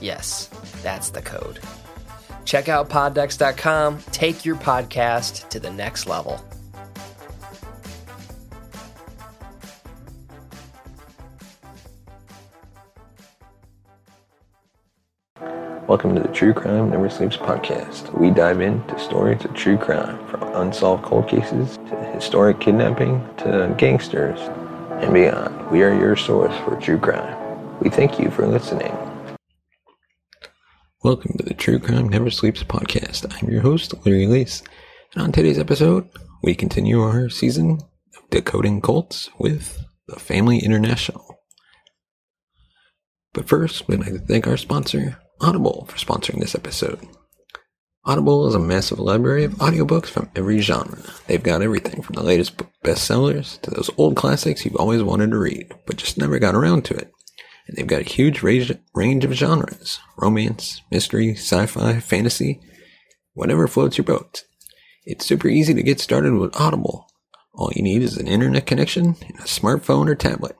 Yes, that's the code. Check out poddecks.com. Take your podcast to the next level. Welcome to the True Crime Never Sleeps podcast. We dive into stories of true crime from unsolved cold cases to historic kidnapping to gangsters and beyond. We are your source for true crime. We thank you for listening. Welcome to the True Crime Never Sleeps podcast. I'm your host, Larry Lace. And on today's episode, we continue our season of decoding cults with the Family International. But first, we'd like to thank our sponsor, Audible, for sponsoring this episode. Audible is a massive library of audiobooks from every genre. They've got everything from the latest bestsellers to those old classics you've always wanted to read, but just never got around to it. And they've got a huge range, range of genres romance, mystery, sci fi, fantasy, whatever floats your boat. It's super easy to get started with Audible. All you need is an internet connection and a smartphone or tablet.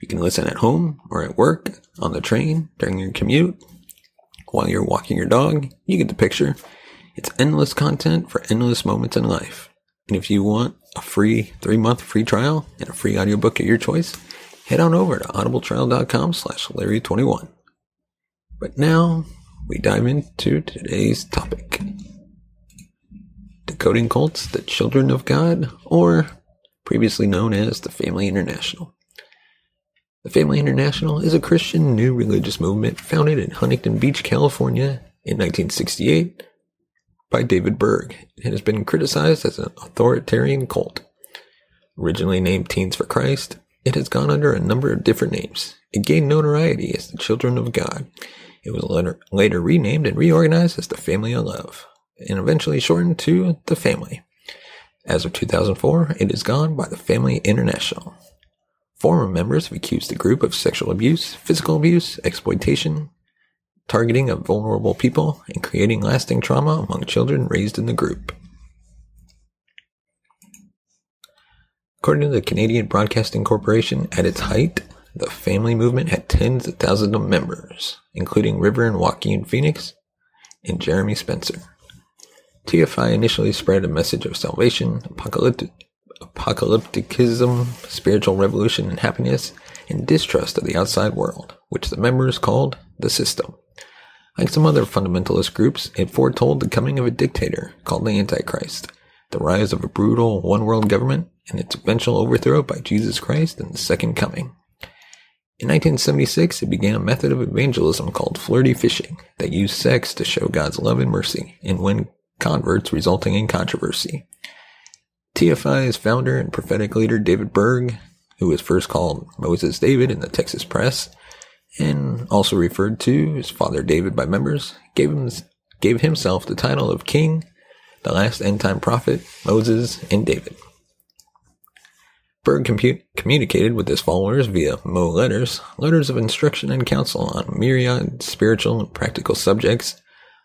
You can listen at home or at work, on the train, during your commute, while you're walking your dog. You get the picture. It's endless content for endless moments in life. And if you want a free three month free trial and a free audiobook of your choice, head on over to audibletrial.com slash Larry21. But now we dive into today's topic. Decoding cults, the children of God, or previously known as the Family International. The Family International is a Christian new religious movement founded in Huntington Beach, California in 1968 by David Berg. and has been criticized as an authoritarian cult. Originally named Teens for Christ, it has gone under a number of different names. It gained notoriety as the Children of God. It was later, later renamed and reorganized as the Family of Love, and eventually shortened to the Family. As of 2004, it is gone by the Family International. Former members have accused the group of sexual abuse, physical abuse, exploitation, targeting of vulnerable people, and creating lasting trauma among children raised in the group. According to the Canadian Broadcasting Corporation, at its height, the family movement had tens of thousands of members, including River and Joaquin Phoenix and Jeremy Spencer. TFI initially spread a message of salvation, apocalyptic, apocalypticism, spiritual revolution and happiness, and distrust of the outside world, which the members called the system. Like some other fundamentalist groups, it foretold the coming of a dictator called the Antichrist, the rise of a brutal one world government, and its eventual overthrow by Jesus Christ and the Second Coming. In 1976, it began a method of evangelism called flirty fishing that used sex to show God's love and mercy and win converts, resulting in controversy. TFI's founder and prophetic leader David Berg, who was first called Moses David in the Texas press, and also referred to as Father David by members, gave, him, gave himself the title of King, the last end time prophet, Moses, and David. Berg communicated with his followers via Mo letters, letters of instruction and counsel on myriad spiritual and practical subjects,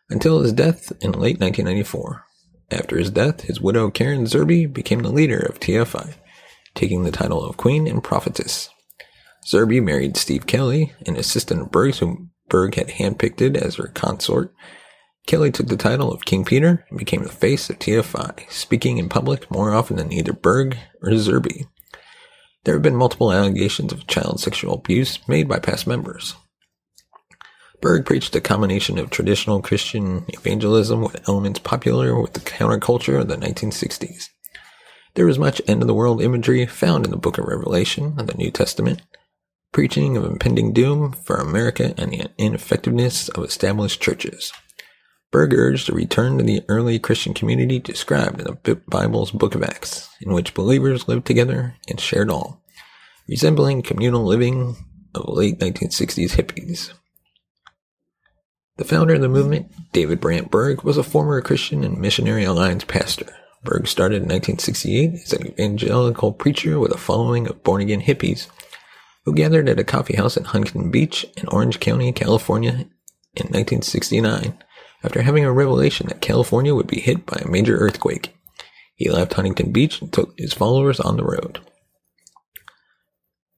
until his death in late 1994. After his death, his widow Karen Zerby became the leader of TFI, taking the title of Queen and Prophetess. Zerby married Steve Kelly, an assistant of Berg's whom Berg had handpicked as her consort. Kelly took the title of King Peter and became the face of TFI, speaking in public more often than either Berg or Zerby. There have been multiple allegations of child sexual abuse made by past members. Berg preached a combination of traditional Christian evangelism with elements popular with the counterculture of the 1960s. There was much end of the world imagery found in the book of Revelation and the New Testament, preaching of impending doom for America and the ineffectiveness of established churches. Berg urged a return to the early Christian community described in the Bible's Book of Acts, in which believers lived together and shared all, resembling communal living of late 1960s hippies. The founder of the movement, David Brandt Berg, was a former Christian and Missionary Alliance pastor. Berg started in 1968 as an evangelical preacher with a following of born again hippies who gathered at a coffee house in Huntington Beach in Orange County, California in 1969 after having a revelation that California would be hit by a major earthquake. He left Huntington Beach and took his followers on the road.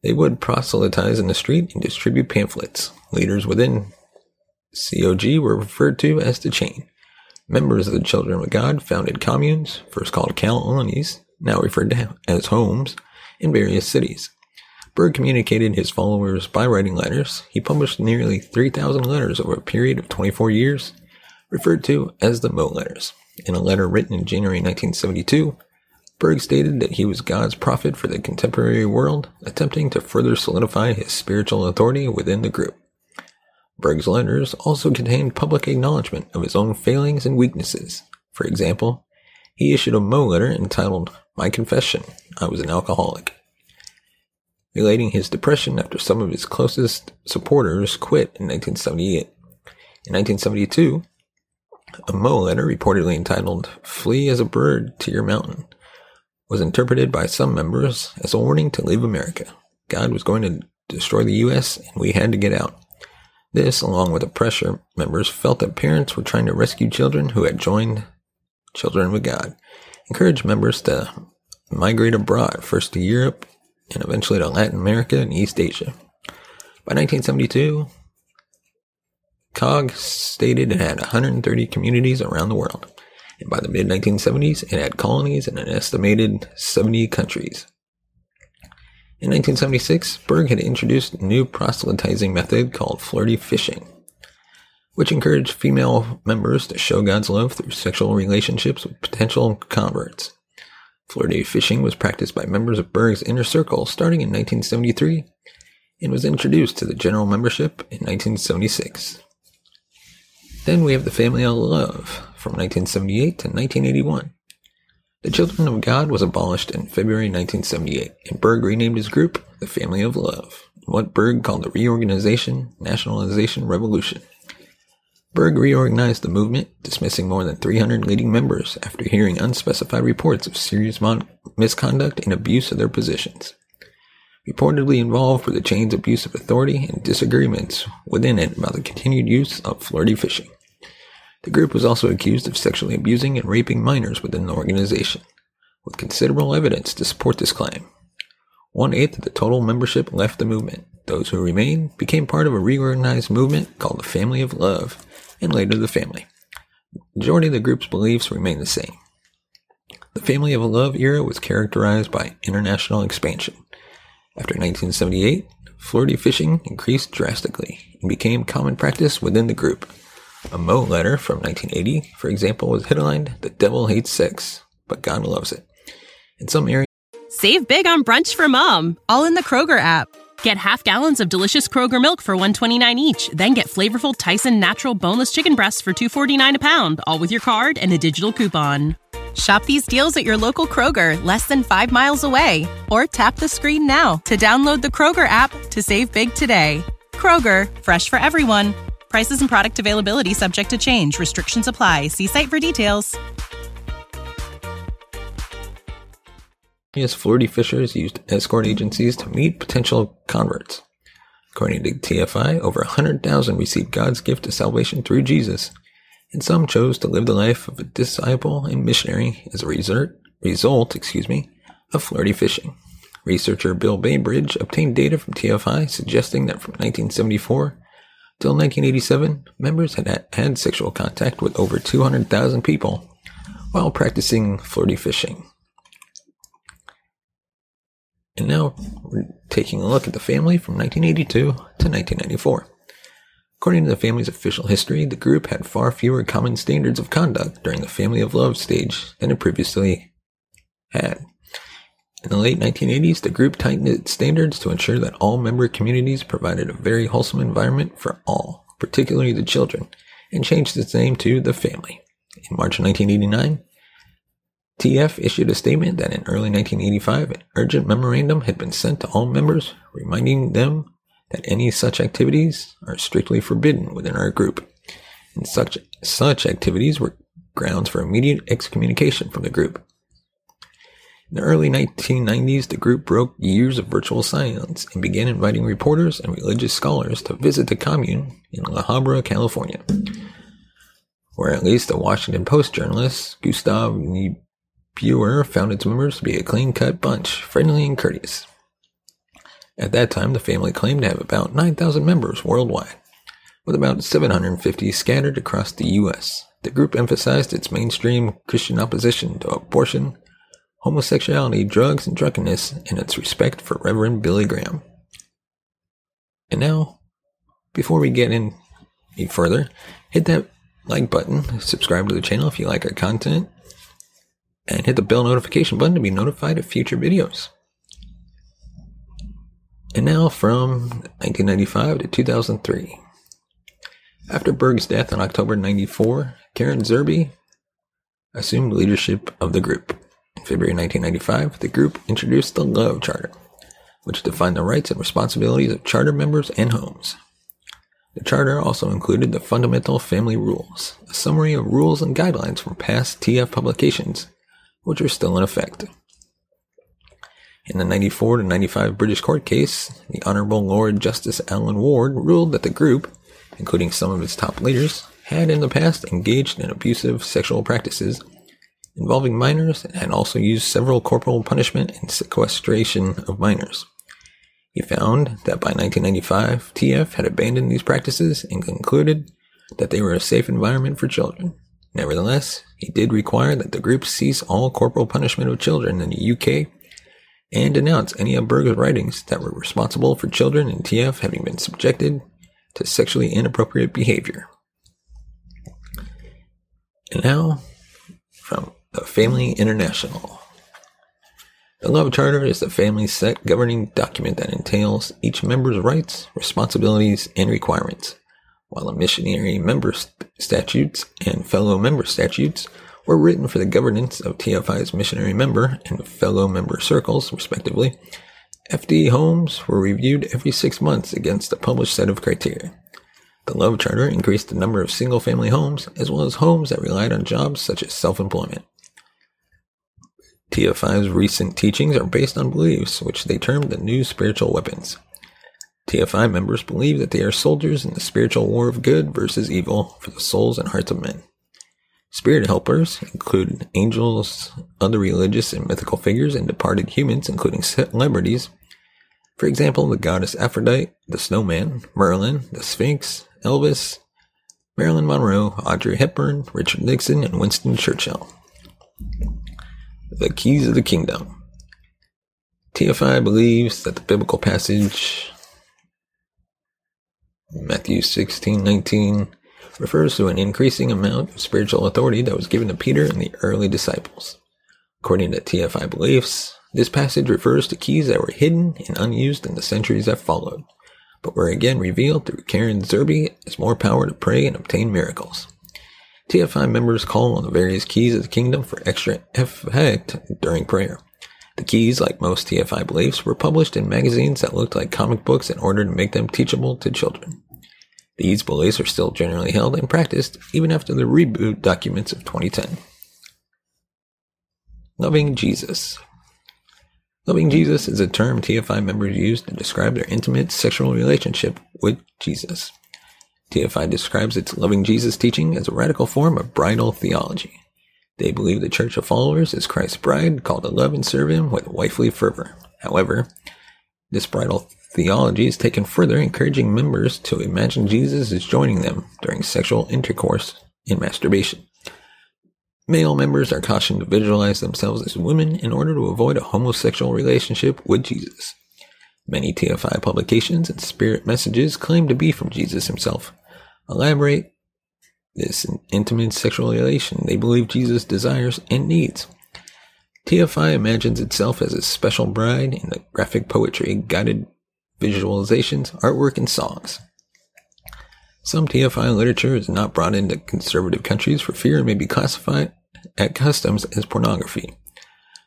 They would proselytize in the street and distribute pamphlets. Leaders within COG were referred to as the chain. Members of the Children of God founded communes, first called colonies, now referred to as homes, in various cities. Berg communicated his followers by writing letters. He published nearly 3,000 letters over a period of 24 years, referred to as the Mo letters. In a letter written in January 1972, Berg stated that he was God's prophet for the contemporary world, attempting to further solidify his spiritual authority within the group. Berg's letters also contained public acknowledgement of his own failings and weaknesses. For example, he issued a Mo letter entitled My Confession I Was an Alcoholic, relating his depression after some of his closest supporters quit in 1978. In 1972, a Mo letter reportedly entitled Flee as a Bird to Your Mountain was interpreted by some members as a warning to leave America. God was going to destroy the U.S. and we had to get out. This, along with the pressure, members felt that parents were trying to rescue children who had joined Children with God, encouraged members to migrate abroad, first to Europe and eventually to Latin America and East Asia. By 1972, COG stated it had 130 communities around the world, and by the mid 1970s, it had colonies in an estimated 70 countries. In 1976, Berg had introduced a new proselytizing method called flirty fishing, which encouraged female members to show God's love through sexual relationships with potential converts. Flirty fishing was practiced by members of Berg's inner circle starting in 1973 and was introduced to the general membership in 1976. Then we have the Family of Love from 1978 to 1981. The Children of God was abolished in February 1978, and Berg renamed his group the Family of Love, what Berg called the Reorganization Nationalization Revolution. Berg reorganized the movement, dismissing more than 300 leading members after hearing unspecified reports of serious mon- misconduct and abuse of their positions. Reportedly involved were the chain's abuse of authority and disagreements within it about the continued use of flirty fishing. The group was also accused of sexually abusing and raping minors within the organization, with considerable evidence to support this claim. One eighth of the total membership left the movement. Those who remained became part of a reorganized movement called the Family of Love, and later the Family. The majority of the group's beliefs remain the same. The Family of Love era was characterized by international expansion. After 1978, flirty fishing increased drastically and became common practice within the group. A Mo letter from 1980, for example, was headlined The Devil Hates Sex, but God Loves It. In some areas, Save big on brunch for mom, all in the Kroger app. Get half gallons of delicious Kroger milk for 129 each, then get flavorful Tyson natural boneless chicken breasts for 249 a pound, all with your card and a digital coupon. Shop these deals at your local Kroger, less than 5 miles away, or tap the screen now to download the Kroger app to save big today. Kroger, fresh for everyone. Prices and product availability subject to change. Restrictions apply. See site for details. Yes, flirty fishers used escort agencies to meet potential converts. According to TFI, over 100,000 received God's gift of salvation through Jesus, and some chose to live the life of a disciple and missionary as a result, result excuse me, of flirty fishing. Researcher Bill Bainbridge obtained data from TFI suggesting that from 1974 till 1987, members had had sexual contact with over 200,000 people while practicing flirty fishing. And now we're taking a look at the family from 1982 to 1994. According According to the family's official history, the group had far fewer common standards of conduct during the Family of Love stage than it previously had. In the late 1980s, the group tightened its standards to ensure that all member communities provided a very wholesome environment for all, particularly the children, and changed its name to The Family. In March 1989, TF issued a statement that in early 1985, an urgent memorandum had been sent to all members, reminding them that any such activities are strictly forbidden within our group, and such such activities were grounds for immediate excommunication from the group. In the early 1990s, the group broke years of virtual silence and began inviting reporters and religious scholars to visit the commune in La Habra, California, where at least the Washington Post journalist Gustav Niebuhr found its members to be a clean-cut bunch, friendly and courteous. At that time, the family claimed to have about 9,000 members worldwide, with about 750 scattered across the U.S. The group emphasized its mainstream Christian opposition to abortion, homosexuality, drugs, and drunkenness, and its respect for Reverend Billy Graham. And now, before we get in any further, hit that like button, subscribe to the channel if you like our content, and hit the bell notification button to be notified of future videos. And now from 1995 to 2003. After Berg's death in October 94, Karen Zerby assumed leadership of the group. In February 1995, the group introduced the Love Charter, which defined the rights and responsibilities of charter members and homes. The charter also included the Fundamental Family Rules, a summary of rules and guidelines from past TF publications, which are still in effect. In the 94 to 95 British court case, the Honorable Lord Justice Alan Ward ruled that the group, including some of its top leaders, had in the past engaged in abusive sexual practices involving minors and also used several corporal punishment and sequestration of minors. He found that by 1995, TF had abandoned these practices and concluded that they were a safe environment for children. Nevertheless, he did require that the group cease all corporal punishment of children in the UK and denounce any of Berg's writings that were responsible for children in TF having been subjected to sexually inappropriate behavior. And now, from the Family International. The Love Charter is the family's set governing document that entails each member's rights, responsibilities, and requirements, while the missionary member statutes and fellow member statutes were written for the governance of TFI's missionary member and fellow member circles, respectively. FD homes were reviewed every six months against a published set of criteria. The Love Charter increased the number of single family homes as well as homes that relied on jobs such as self employment. TFI's recent teachings are based on beliefs which they term the new spiritual weapons. TFI members believe that they are soldiers in the spiritual war of good versus evil for the souls and hearts of men. Spirit helpers include angels, other religious and mythical figures, and departed humans, including celebrities. For example, the goddess Aphrodite, the snowman, Merlin, the Sphinx, Elvis, Marilyn Monroe, Audrey Hepburn, Richard Nixon, and Winston Churchill. The Keys of the Kingdom. TFI believes that the biblical passage Matthew 16, 19 refers to an increasing amount of spiritual authority that was given to Peter and the early disciples. According to TFI beliefs, this passage refers to keys that were hidden and unused in the centuries that followed, but were again revealed through Karen Zerby as more power to pray and obtain miracles. TFI members call on the various keys of the kingdom for extra effect during prayer. The keys, like most TFI beliefs, were published in magazines that looked like comic books in order to make them teachable to children. These beliefs are still generally held and practiced even after the reboot documents of 2010. Loving Jesus. Loving Jesus is a term TFI members use to describe their intimate sexual relationship with Jesus. TFI describes its loving Jesus teaching as a radical form of bridal theology. They believe the church of followers is Christ's bride, called to love and serve him with wifely fervor. However, this bridal theology is taken further, encouraging members to imagine Jesus is joining them during sexual intercourse in masturbation. Male members are cautioned to visualize themselves as women in order to avoid a homosexual relationship with Jesus. Many TFI publications and spirit messages claim to be from Jesus himself, elaborate this intimate sexual relation they believe Jesus desires and needs. TFI imagines itself as a special bride in the graphic poetry, guided visualizations, artwork, and songs. Some TFI literature is not brought into conservative countries for fear it may be classified at customs as pornography.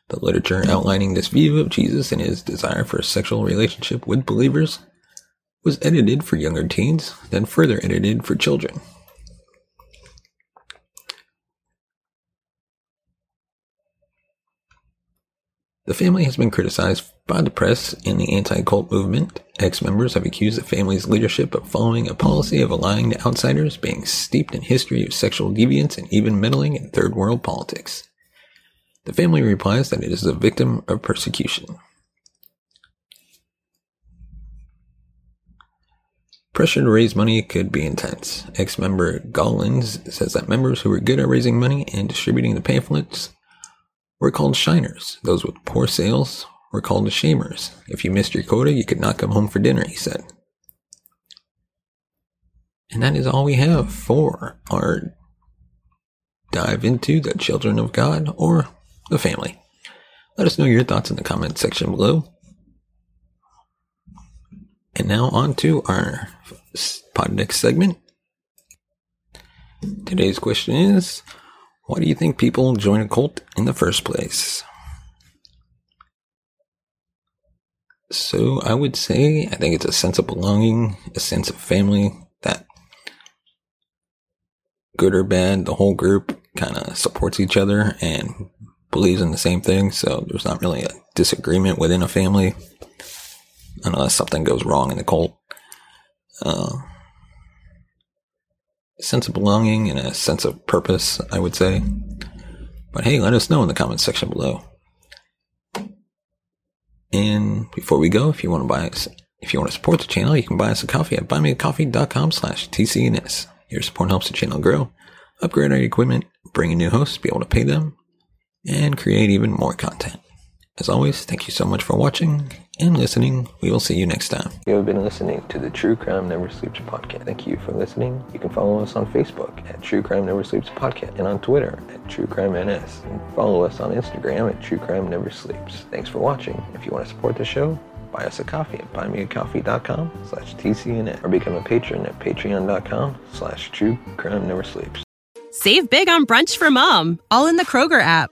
The literature outlining this view of Jesus and his desire for a sexual relationship with believers was edited for younger teens, then further edited for children. The family has been criticized by the press and the anti-cult movement. Ex-members have accused the family's leadership of following a policy of allying to outsiders, being steeped in history of sexual deviance, and even meddling in third world politics. The family replies that it is a victim of persecution. Pressure to raise money could be intense. Ex-member Gollins says that members who were good at raising money and distributing the pamphlets were called shiners. Those with poor sales were called shamers. If you missed your quota, you could not come home for dinner, he said. And that is all we have for our dive into the children of God or the family. Let us know your thoughts in the comment section below. And now on to our PodDecks segment. Today's question is why do you think people join a cult in the first place? So I would say I think it's a sense of belonging, a sense of family that good or bad, the whole group kind of supports each other and believes in the same thing. So there's not really a disagreement within a family unless something goes wrong in the cult. Uh, sense of belonging and a sense of purpose, I would say. But hey, let us know in the comments section below. And before we go, if you want to buy us, if you want to support the channel, you can buy us a coffee at buymeacoffee.com slash TCNS. Your support helps the channel grow, upgrade our equipment, bring in new hosts, be able to pay them, and create even more content. As always, thank you so much for watching and listening. We will see you next time. You have been listening to the True Crime Never Sleeps podcast. Thank you for listening. You can follow us on Facebook at True Crime Never Sleeps podcast and on Twitter at True Crime NS. And follow us on Instagram at True Crime Never Sleeps. Thanks for watching. If you want to support the show, buy us a coffee at buymeacoffee.com slash TCNS or become a patron at patreon.com slash True Crime Never Sleeps. Save big on brunch for mom, all in the Kroger app.